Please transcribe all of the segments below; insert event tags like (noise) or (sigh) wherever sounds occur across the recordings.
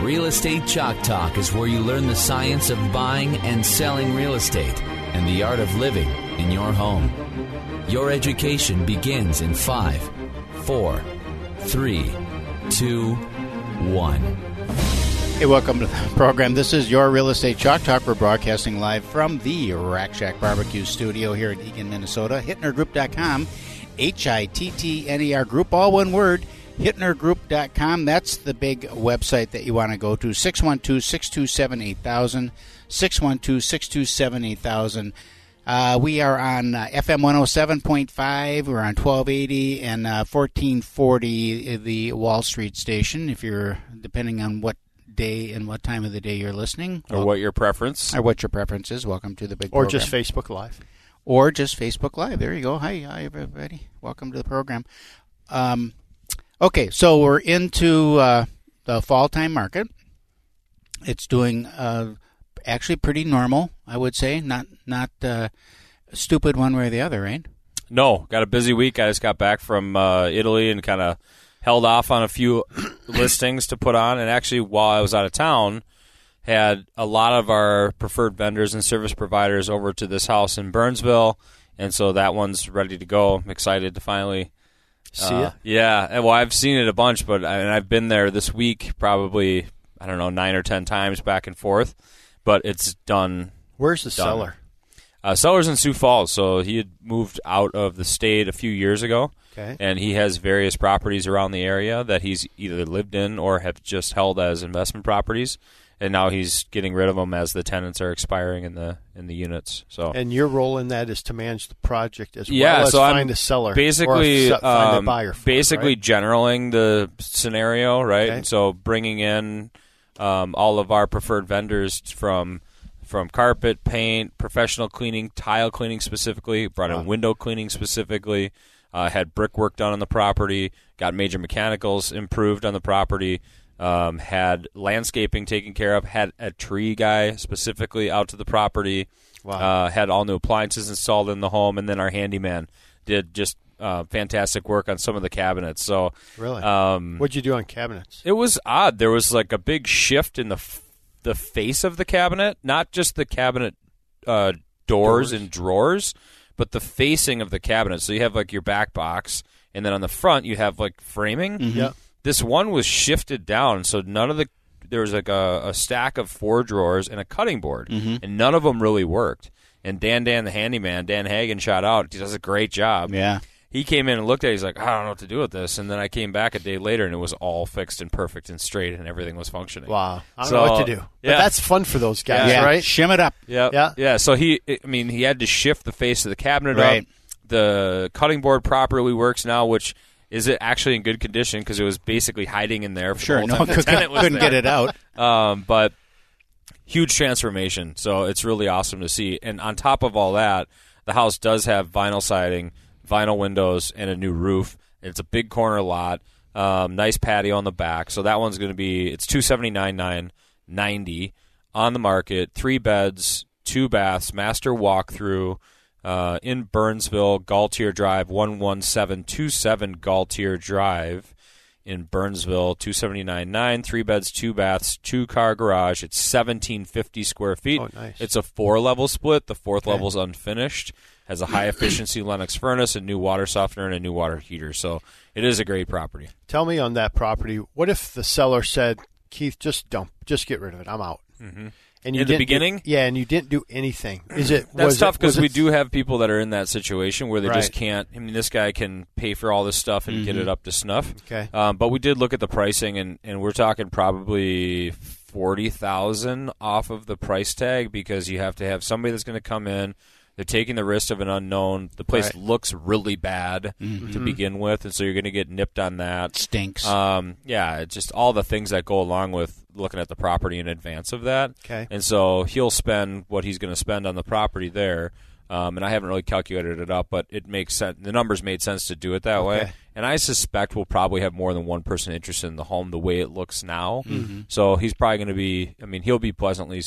Real Estate Chalk Talk is where you learn the science of buying and selling real estate and the art of living in your home. Your education begins in five, four, three, two, one. Hey, welcome to the program. This is your Real Estate Chalk Talk. We're broadcasting live from the Rack Shack Barbecue Studio here in Eagan, Minnesota. HittnerGroup.com, H I T T N E R Group, all one word. HittnerGroup.com. That's the big website that you want to go to. 612 627 8000. 612 627 8000. Uh, we are on uh, FM 107.5. We're on 1280 and uh, 1440, the Wall Street station. If you're, depending on what day and what time of the day you're listening, or what your preference, or what your preference is, welcome to the big or program. just Facebook Live. Or just Facebook Live. There you go. Hi, hi, everybody. Welcome to the program. Um, okay, so we're into uh, the fall time market. It's doing uh, actually pretty normal, I would say. Not not uh, stupid one way or the other, right? No, got a busy week. I just got back from uh, Italy and kind of held off on a few (coughs) listings to put on. And actually, while I was out of town, had a lot of our preferred vendors and service providers over to this house in Burnsville, and so that one's ready to go. I'm excited to finally see uh, it. Yeah, well, I've seen it a bunch, but and I've been there this week probably I don't know nine or ten times back and forth, but it's done. Where's the done. seller? Uh, Sellers in Sioux Falls. So he had moved out of the state a few years ago, Okay. and he has various properties around the area that he's either lived in or have just held as investment properties. And now he's getting rid of them as the tenants are expiring in the in the units. So And your role in that is to manage the project as yeah, well as so find I'm a seller, basically or se- find um, a buyer. For basically right? generaling the scenario, right? Okay. And so bringing in um, all of our preferred vendors from from carpet, paint, professional cleaning, tile cleaning specifically, brought in Wow. window cleaning specifically, uh, had brickwork done on the property, got major mechanicals improved on the property. Um, had landscaping taken care of, had a tree guy specifically out to the property, Wow. uh, had all new appliances installed in the home, and then our handyman did just uh, fantastic work on some of the cabinets. So really. um, What'd you do on cabinets? it was odd. There was like a big shift in the f- the face of the cabinet, not just the cabinet uh, doors, Doors. and drawers, but the facing of the cabinet. So you have like your back box, and then on the front you have like framing. Yep. This one was shifted down, so none of the there was like a, a stack of four drawers and a cutting board, mm-hmm. and none of them really worked. And Dan Dan the handyman, Dan Hagen, shot out. He does a great job Yeah. he came in and looked at it. He's like, I don't know what to do with this. And then I came back a day later, and it was all fixed and perfect and straight, and everything was functioning. Wow. I don't So, know what to do. But yeah. that's fun for those guys, yeah. right? Shim it up. Yeah, Yeah. yeah. So he, I mean, he had to shift the face of the cabinet Right. up. The cutting board properly works now, which is it actually in good condition because it was basically hiding in there. For Sure. the No (laughs) couldn't, couldn't get it out. (laughs) Um, but huge transformation. So it's really awesome to see. And on top of all that, the house does have vinyl siding, vinyl windows, and a new roof. It's a big corner lot. Um, nice patio on the back. So that one's going to be it's two seventy nine nine ninety on the market. Three beds, two baths, master walkthrough. Uh, in Burnsville, Galtier Drive, 11727 Galtier Drive in Burnsville, 279.9, three beds, two baths, two car garage. It's 1750 square feet. Oh, nice. It's a four level split. The fourth Okay. level's unfinished. Has a high efficiency (clears throat) Lennox furnace, a new water softener, and a new water heater. So it is a great property. Tell me on that property, what if the seller said, Keith, just dump, just get rid of it. I'm out. Mm-hmm. And you In the didn't do- beginning? yeah, and you didn't do anything. (clears throat) Is it That's tough because we do have people that are in that situation where they just can't. I mean, this guy can pay for all this stuff and get it up to snuff. Okay. Um, but we did look at the pricing, and, and we're talking probably forty thousand off of the price tag because you have to have somebody that's going to come in. They're taking the risk of an unknown. The place Right. looks really bad to begin with, and so you're going to get nipped on that. Stinks. Um, yeah, it's just all the things that go along with looking at the property in advance of that. Okay. And so he'll spend what he's going to spend on the property there. Um, and I haven't really calculated it up, but it makes sense. The numbers made sense to do it that way. And I suspect we'll probably have more than one person interested in the home the way it looks now. Mm-hmm. So he's probably going to be. I mean, he'll be pleasantly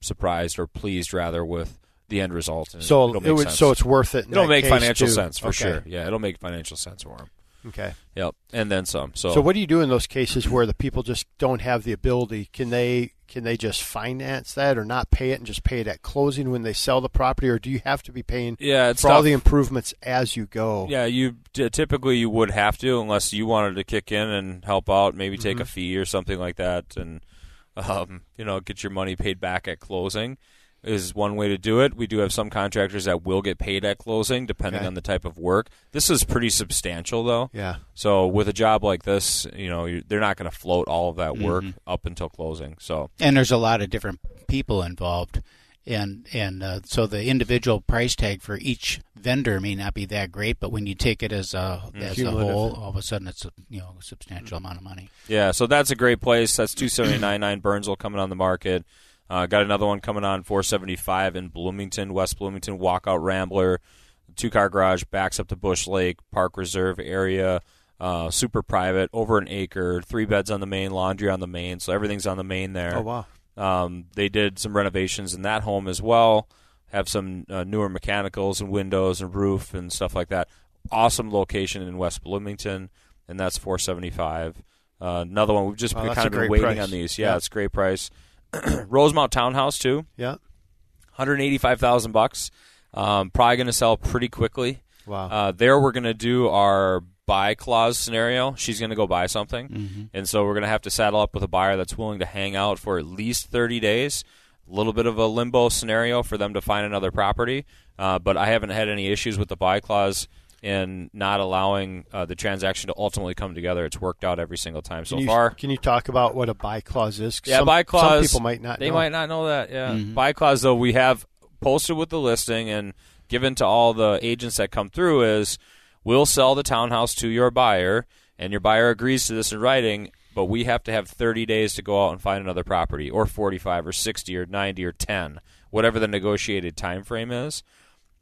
surprised or pleased rather with the end result. And so it would, sense. so it's worth it. in it'll make financial too. sense for Okay. sure. Yeah, it'll make financial sense for him. Okay. Yep, and then some. So, So what do you do in those cases where the people just don't have the ability? Can they can they just finance that or not pay it and just pay it at closing when they sell the property, or do you have to be paying Yeah, it's for all the improvements as you go? Yeah, you typically you would have to unless you wanted to kick in and help out, maybe take a Mm-hmm. fee or something like that, and um, you know get your money paid back at closing. Is one way to do it. We do have some contractors that will get paid at closing, depending Okay. on the type of work. This is pretty substantial, though. Yeah. So with a job like this, you know, you, they're not going to float all of that work Mm-hmm. up until closing. So and there's a lot of different people involved, and and uh, so the individual price tag for each vendor may not be that great, but when you take it as a as a whole, all of a sudden it's a you know a substantial amount of money. Yeah, so that's a great place. That's two seventy nine nine Burnsville coming on the market. Uh, got another one coming on four seventy five in Bloomington, West Bloomington, walkout Rambler, two car garage, backs up to Bush Lake Park Reserve area. Uh, super private, over an acre, three beds on the main, laundry on the main, so everything's on the main there. Oh wow. Um, they did some renovations in that home as well. Have some uh, newer mechanicals and windows and roof and stuff like that. Awesome location in West Bloomington, and that's four seventy five. Uh, another one we've just Wow, been kind of been waiting price. on these. Yeah, Yeah. it's a great price. (clears throat) Rosemount Townhouse too, Yeah. hundred eighty five thousand bucks. Um, probably going to sell pretty quickly. Wow. Uh, there, we're going to do our buy clause scenario. She's going to go buy something, and so we're going to have to saddle up with a buyer that's willing to hang out for at least thirty days. A little bit of a limbo scenario for them to find another property, uh, but I haven't had any issues with the buy clause in not allowing uh, the transaction to ultimately come together. It's worked out every single time so can you, far. Can you talk about what a buy clause is? Yeah, some, buy clause. Some people might not. They know. might not know that. Yeah, buy clause though we have posted with the listing and given to all the agents that come through is we'll sell the townhouse to your buyer and your buyer agrees to this in writing. But we have to have 30 days to go out and find another property, or 45, or 60, or 90, or 10, whatever the negotiated time frame is.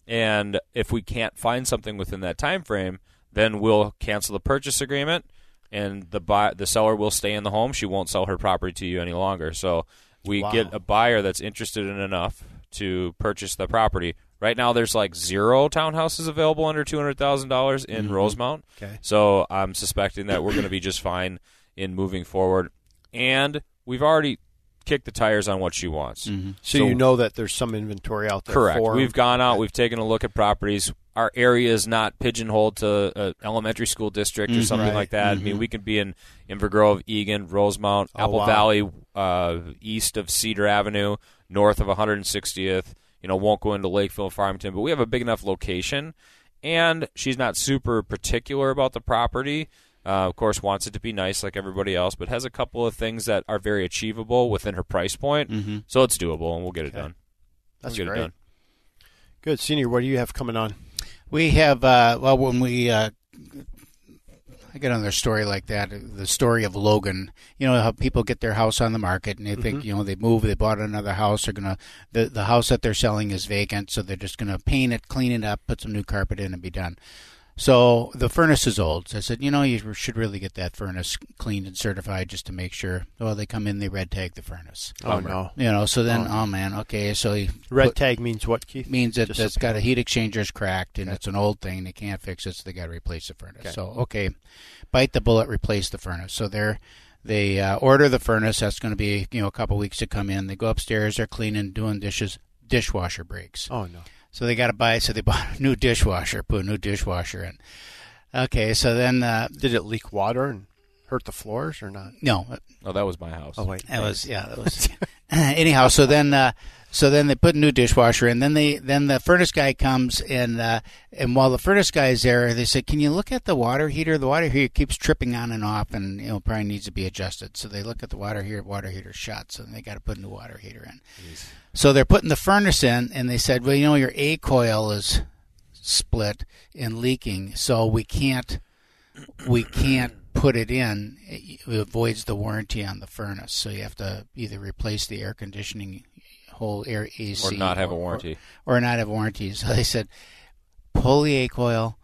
And if we can't find something within that time frame, then we'll cancel the purchase agreement, and the buy the seller will stay in the home. She won't sell her property to you any longer. So we Wow. get a buyer that's interested in enough to purchase the property. Right now, there's like zero townhouses available under two hundred thousand dollars in mm-hmm. Rosemount. Okay. So I'm suspecting that we're going to be just fine in moving forward, and we've already kicked the tires on what she wants. Mm-hmm. So, you know that there's some inventory out there. Correct. For 'em. We've gone out. We've taken a look at properties. Our area is not pigeonholed to an elementary school district or mm-hmm. something Right. like that. I mean, mm-hmm. we could be in Inver Grove, Eagan, Rosemount, Oh, Apple wow. Valley, uh, east of Cedar Avenue, north of 160th. You know, won't go into Lakeville, Farmington, but we have a big enough location. And she's not super particular about the property. Uh, of course, wants it to be nice like everybody else, but has a couple of things that are very achievable within her price point. So it's doable, and we'll get it Okay. done. That's we'll get great. it done. Good, senior. What do you have coming on? We have uh, well when we uh, I get another story like that, the story of Logan. You know how people get their house on the market and they think you know they move, they bought another house, they're gonna the the house that they're selling is vacant, so they're just gonna paint it, clean it up, put some new carpet in, and be done. So the furnace is old. So I said, you know, you should really get that furnace cleaned and certified just to make sure. Well, they come in, they red tag the furnace. Oh no. You know, so then, oh, man, okay, so he Red put- tag means what, Keith? means that Just it's a- got a heat exchanger's cracked and it's an old thing. They can't fix it, so they got to replace the furnace. So okay, bite the bullet, replace the furnace. So they're they uh, order the furnace. That's going to be you know a couple weeks to come in. They go upstairs, they're cleaning, doing dishes. Dishwasher breaks. Oh no. So they got to buy. So they bought a new dishwasher, put a new dishwasher in. Okay, so then uh, Did it leak water and hurt the floors or not? no, Oh, that was my house. Oh wait. that was yeah, that was (laughs) (laughs) anyhow, so then uh, so then they put a new dishwasher in. Then they then the furnace guy comes and uh, and while the furnace guy is there, they said, "Can you look at the water heater? The water heater keeps tripping on and off, and you know probably needs to be adjusted." So they look at the water heater. Water heater shut, so they got to put a new water heater in. So they're putting the furnace in, and they said, "Well, you know, your A coil is split and leaking, so we can't we can't put it in. It avoids the warranty on the furnace, so you have to either replace the air conditioning whole air AC Or not have a warranty. or, or not have warranty. So they said, pull the A coil,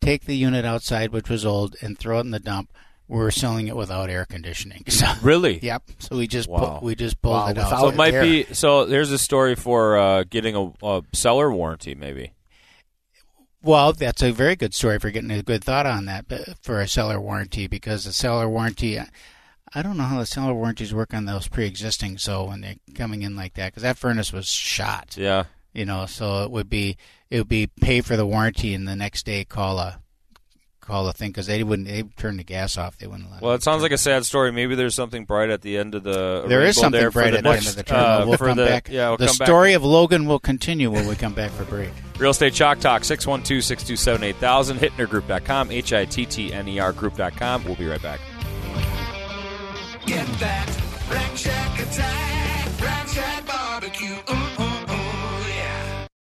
take the unit outside, which was old, and throw it in the dump. We were selling it without air conditioning. (laughs) So, Really? yep. So we just Wow. pu- we just pulled Wow, it out. So it might there. be. So there's a story for uh, getting a, a seller warranty, maybe. Well, that's a very good story for getting a good thought on that but for a seller warranty because the seller warranty. I don't know how the seller warranties work on those pre-existing. So when they're coming in like that, because that furnace was shot, Yeah. you know, so it would be it would be pay for the warranty and the next day call a call a thing because they wouldn't they turn the gas off. They wouldn't let. Well, it it sounds like a sad story. Maybe there's something bright at the end of the. There is something there bright at the end of the tunnel. uh, we'll come the, back. Yeah, we'll the come back. story of Logan will continue when we come back for break. Real Estate Chalk Talk, 612 627 8000, hittnergroup.com, H I T T N E R group.com. We'll be right back. Get that Rack Shack attack,